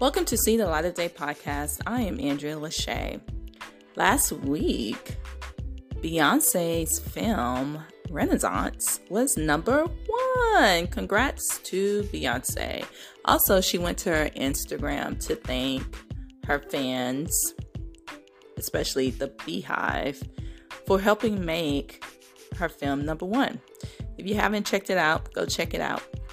Welcome to See the Light of Day podcast. I am Andrea Lashea. Last week, Beyonce's film Renaissance was number one. Congrats to Beyonce. Also, she went to her Instagram to thank her fans, especially the BeyHive, for helping make her film number one. If you haven't checked it out, go check it out.